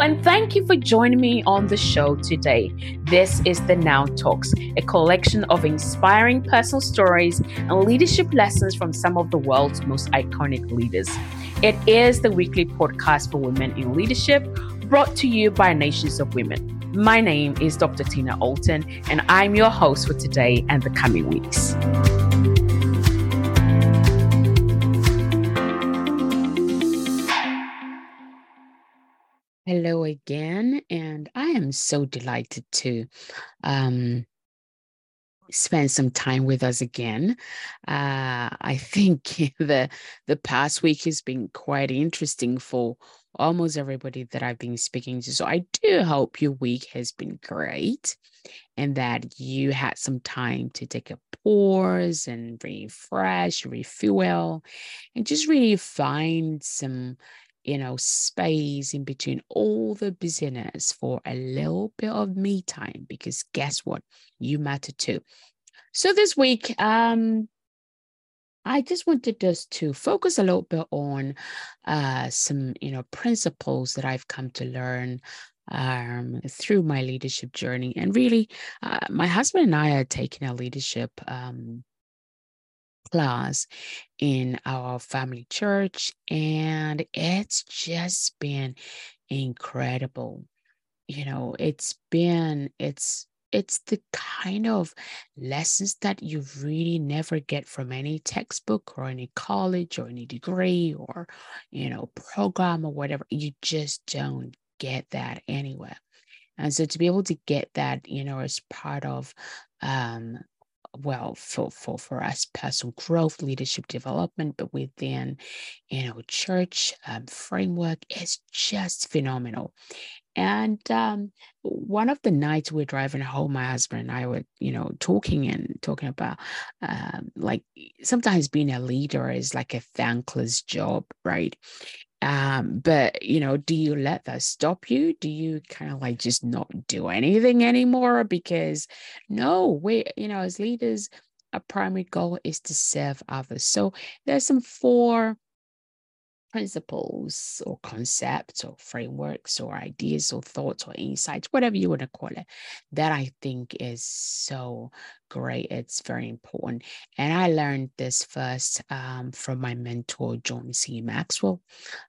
And thank you for joining me on the show today. This is the Now Talks, a collection of inspiring personal stories and leadership lessons from some of the world's most iconic leaders. It is the weekly podcast for women in leadership brought to you by Nations of Women. My name is Dr. Tina Allton, and I'm your host for today and the coming weeks. Hello again, and I am so delighted to um, spend some time with us again. Uh, I think the the past week has been quite interesting for almost everybody that I've been speaking to. So I do hope your week has been great and that you had some time to take a pause and refresh, refuel, and just really find some you know, space in between all the busyness for a little bit of me time because guess what? You matter too. So this week, um, I just wanted us to focus a little bit on uh, some, you know, principles that I've come to learn um, through my leadership journey. And really, uh, my husband and I are taking a leadership um, class in our family church, and it's just been incredible. You know, it's been, it's, it's the kind of lessons that you really never get from any textbook or any college or any degree or you know program or whatever you just don't get that anywhere and so to be able to get that you know as part of um, well for for for us personal growth leadership development but within you know church um, framework is just phenomenal. And um, one of the nights we are driving home my husband and i were you know talking and talking about um, like sometimes being a leader is like a thankless job right um, but you know, do you let that stop you? Do you kind of like just not do anything anymore? Because no, we, you know, as leaders, our primary goal is to serve others. So there's some four principles or concepts or frameworks or ideas or thoughts or insights, whatever you want to call it, that I think is so great. It's very important. And I learned this first um, from my mentor, John C. Maxwell,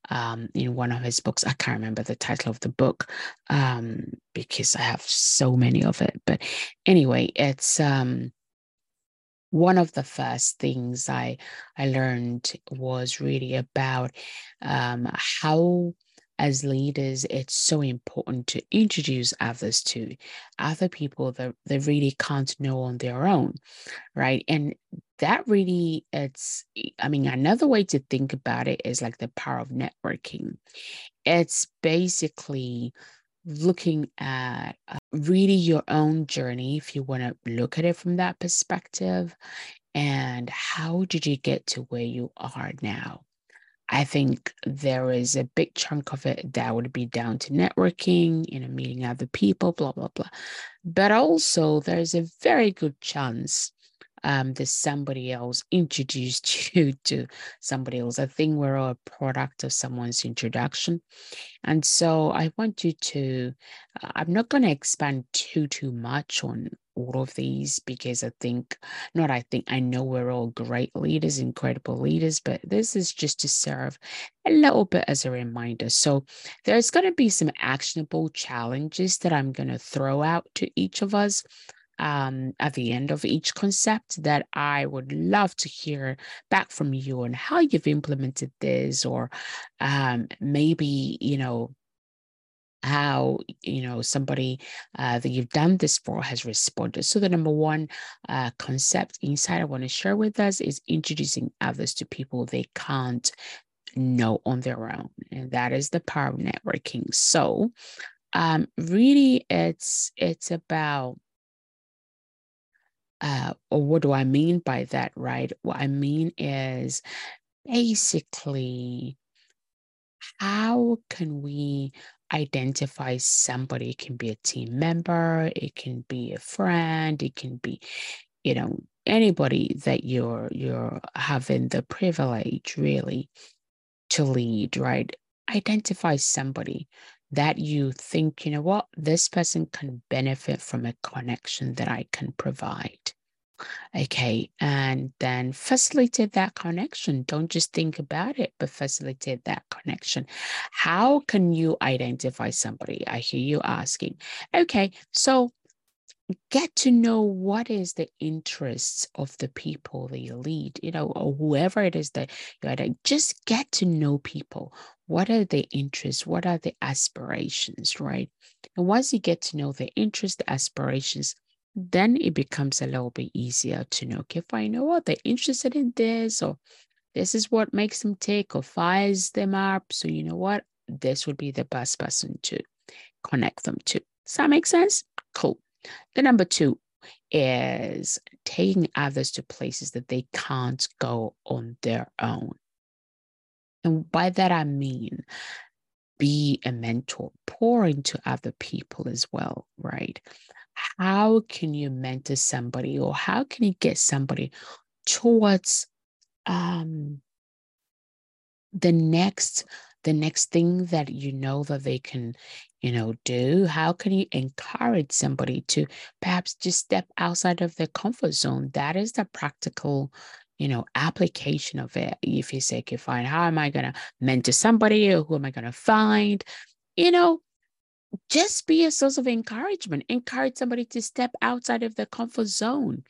um, in one of his books. I can't remember the title of the book um, because I have so many of it. But anyway, it's. Um, one of the first things I I learned was really about um, how as leaders it's so important to introduce others to other people that they really can't know on their own right? And that really it's i mean another way to think about it is like the power of networking. It's basically looking at really your own journey, if you want to look at it from that perspective, and how did you get to where you are now? I think there is a big chunk of it that would be down to networking, you know, meeting other people, blah, blah, blah. But also, there's a very good chance um, that somebody else introduced you to somebody else. I think we're all a product of someone's introduction. And so I want you to, uh, I'm not going to expand too, too much on all of these because I think, not I think, I know we're all great leaders, incredible leaders, but this is just to serve a little bit as a reminder. So there's going to be some actionable challenges that I'm going to throw out to each of us um, at the end of each concept that I would love to hear back from you on how you've implemented this, or um, maybe, you know, how you know somebody uh, that you've done this for has responded. So the number one uh, concept insight i want to share with us is introducing others to people they can't know on their own and that is the power of networking. So um, really it's it's about uh, or what do I mean by that, right? What I mean is basically how can we identify somebody? It can be a team member, it can be a friend, it can be, you know, anybody that you're you're having the privilege really to lead, right? Identify somebody that you think, you know what, this person can benefit from a connection that I can provide. Okay. And then facilitate that connection. Don't just think about it, but facilitate that connection. How can you identify somebody? I hear you asking. Okay. So get to know what is the interests of the people that you lead, you know, or whoever it is that you are. Just get to know people. What are the interests? What are the aspirations, right? And once you get to know the interests, the aspirations, then it becomes a little bit easier to know okay, if I know what they're interested in this, or this is what makes them tick or fires them up. So, you know what? This would be the best person to connect them to. Does that make sense? Cool. The number two is taking others to places that they can't go on their own. And by that, I mean be a mentor, pour into other people as well, right? How can you mentor somebody or how can you get somebody towards um, the next the next thing that you know that they can you know do? How can you encourage somebody to perhaps just step outside of their comfort zone? That is the practical you know application of it. If you say okay fine. How am i going to mentor somebody or who am i going to find? You know just be a source of encouragement. Encourage somebody to step outside of their comfort zone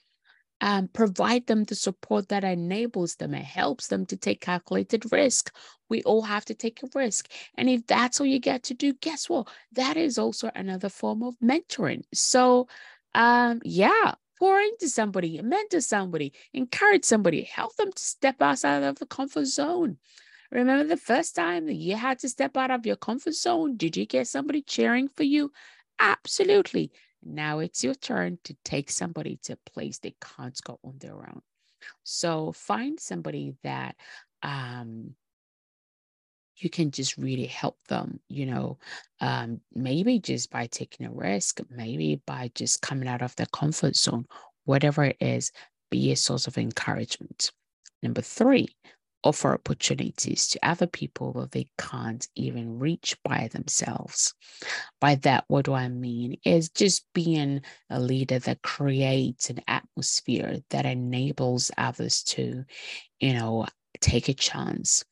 um, provide them the support that enables them and helps them to take calculated risk. We all have to take a risk. And if that's all you get to do, guess what? That is also another form of mentoring. So, um, yeah, pour into somebody, mentor somebody, encourage somebody, help them to step outside of the comfort zone. Remember the first time that you had to step out of your comfort zone? Did you get somebody cheering for you? Absolutely. Now it's your turn to take somebody to a place they can't go on their own. So find somebody that um, you can just really help them, you know, um, maybe just by taking a risk, maybe by just coming out of their comfort zone, whatever it is, be a source of encouragement. Number three, offer opportunities to other people that they can't even reach by themselves. By that, what do I mean? Is just being a leader that creates an atmosphere that enables others to, you know, take a chance,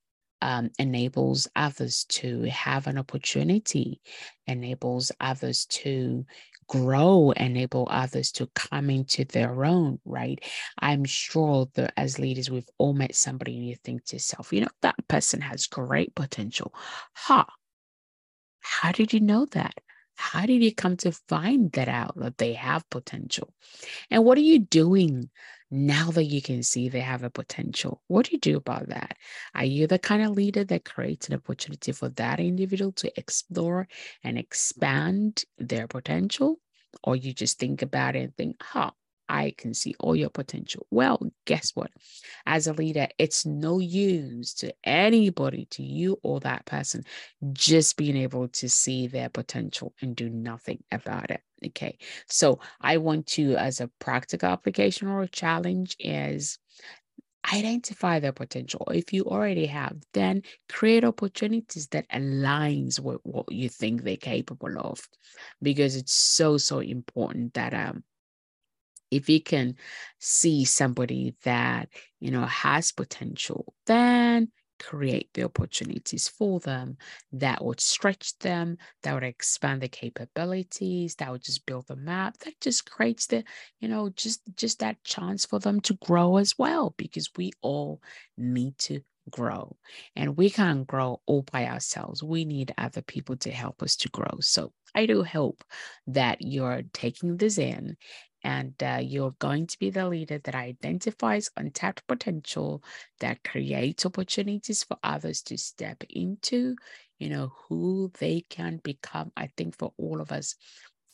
um, enables others to have an opportunity, enables others to grow, enable others to come into their own, right? I'm sure that as leaders, we've all met somebody and you think to yourself, you know, that person has great potential. Ha! Huh. How did you know that? How did you come to find that out that they have potential? And what are you doing now that you can see they have a potential? What do you do about that? Are you the kind of leader that creates an opportunity for that individual to explore and expand their potential? Or you just think about it and think, huh, I can see all your potential. Well, guess what? As a leader, it's no use to anybody, to you or that person, just being able to see their potential and do nothing about it. Okay. So I want to, as a practical application or a challenge, is identify their potential. If you already have, then create opportunities that aligns with what you think they're capable of, because it's so so important that um if you can see somebody that you know has potential then create the opportunities for them that would stretch them that would expand the capabilities that would just build them up that just creates the you know just just that chance for them to grow as well because we all need to grow. And we can't grow all by ourselves. We need other people to help us to grow. So i do hope that you're taking this in and uh, you're going to be the leader that identifies untapped potential, that creates opportunities for others to step into, you know, who they can become. I think for all of us,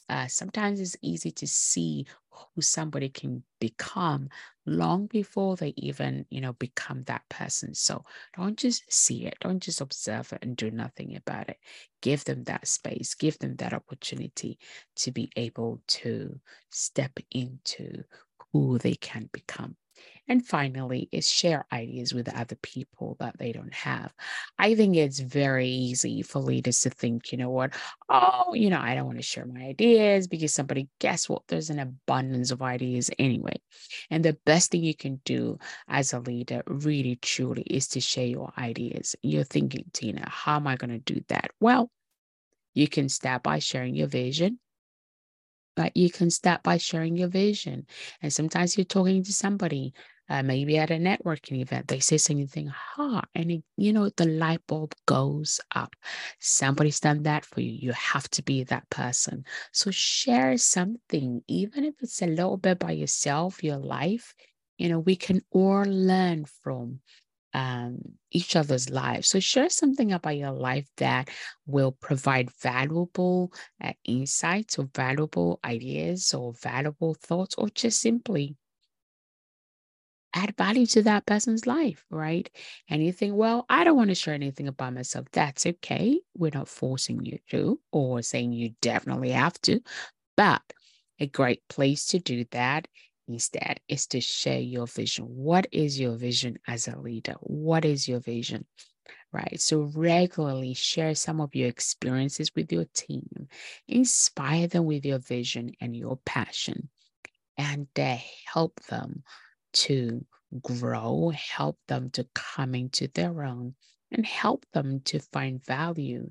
uh, sometimes it's easy to see who somebody can become long before they even you know become that person. So don't just see it. Don't just observe it and do nothing about it. Give them that space. Give them that opportunity to be able to step into who they can become And finally, is share ideas with other people that they don't have. I think it's very easy for leaders to think, you know what, oh, you know, I don't want to share my ideas because somebody, guess what? There's an abundance of ideas anyway. And the best thing you can do as a leader, really truly, is to share your ideas. You're thinking, Tina, how am I going to do that? Well, you can start by sharing your vision but you can start by sharing your vision. And sometimes you're talking to somebody uh, maybe at a networking event, they say something, ha, and it, you know, the light bulb goes up. Somebody's done that for you. You have to be that person. So share something, even if it's a little bit by yourself, your life. You know, we can all learn from um, each other's lives. So share something about your life that will provide valuable uh, insights or valuable ideas or valuable thoughts, or just simply add value to that person's life, right? Think, well, I don't want to share anything about myself. That's okay. We're not forcing you to or saying you definitely have to. But a great place to do that instead is to share your vision. What is your vision as a leader? What is your vision? Right. So regularly share some of your experiences with your team, inspire them with your vision and your passion, and uh, help them to grow, help them to come into their own, and help them to find value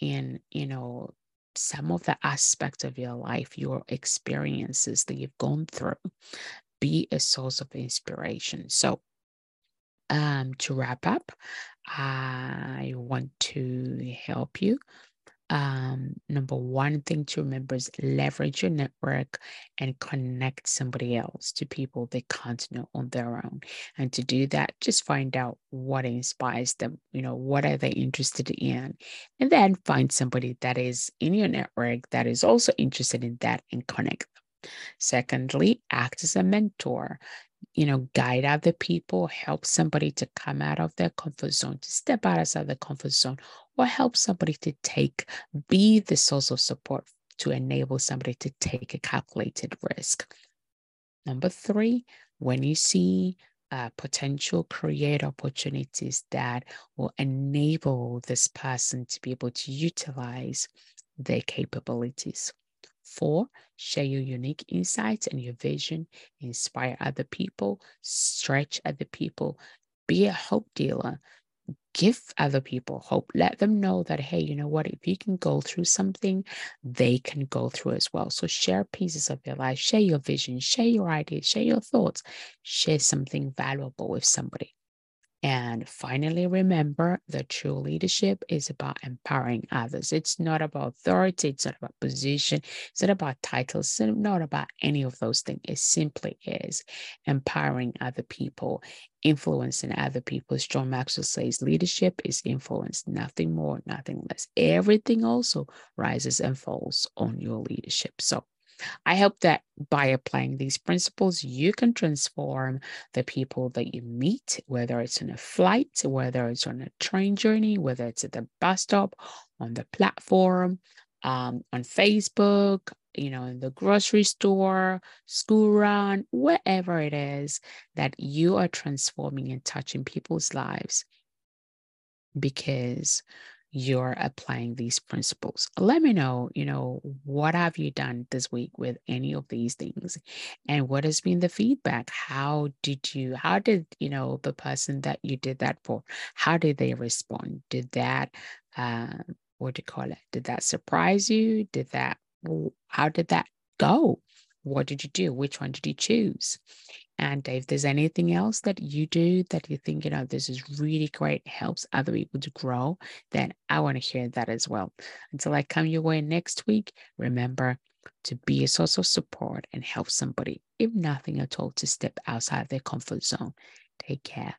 in, you know, some of the aspects of your life, your experiences that you've gone through. Be a source of inspiration. So, um, to wrap up, I want to help you um, number one thing to remember is leverage your network and connect somebody else to people they can't know on their own. And to do that, just find out what inspires them. You know, what are they interested in? And then find somebody that is in your network that is also interested in that and connect them. Secondly, act as a mentor you know, guide other people, help somebody to come out of their comfort zone, to step out outside the comfort zone, or help somebody to take, be the source of support to enable somebody to take a calculated risk. Number three, when you see uh, potential create opportunities that will enable this person to be able to utilize their capabilities. Four, share your unique insights and your vision, inspire other people, stretch other people, be a hope dealer. Give other people hope. Let them know that, hey, you know what? If you can go through something, they can go through as well. So share pieces of your life, share your vision, share your ideas, share your thoughts, share something valuable with somebody. And finally, remember that true leadership is about empowering others. It's not about authority, it's not about position, it's not about titles, it's not about any of those things. It simply is empowering other people, influencing other people. As John Maxwell says leadership is influence, nothing more, nothing less. Everything also rises and falls on your leadership. So I hope that by applying these principles, you can transform the people that you meet, whether it's on a flight, whether it's on a train journey, whether it's at the bus stop, on the platform, um, on Facebook, you know, in the grocery store, school run, wherever it is that you are transforming and touching people's lives. Because you're applying these principles. Let me know, you know, what have you done this week with any of these things and what has been the feedback? How did you, how did, you know, the person that you did that for, how did they respond? Did that, uh, what do you call it? Did that surprise you? Did that, how did that go? What did you do? Which one did you choose? And if there's anything else that you do that you think, you know, this is really great, helps other people to grow, then I want to hear that as well. Until I come your way next week, remember to be a source of support and help somebody, if nothing at all, to step outside their comfort zone. Take care.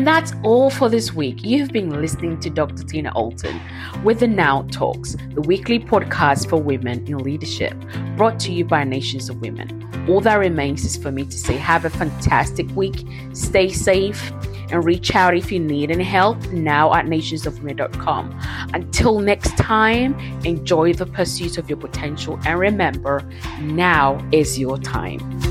And that's all for this week. You've been listening to Dr. Tina Allton with the Now Talks, the weekly podcast for women in leadership, brought to you by Nations of Women. All that remains is for me to say, have a fantastic week, stay safe, and reach out if you need any help now at nationsofwomen.com. Until next time, enjoy the pursuit of your potential and remember, now is your time.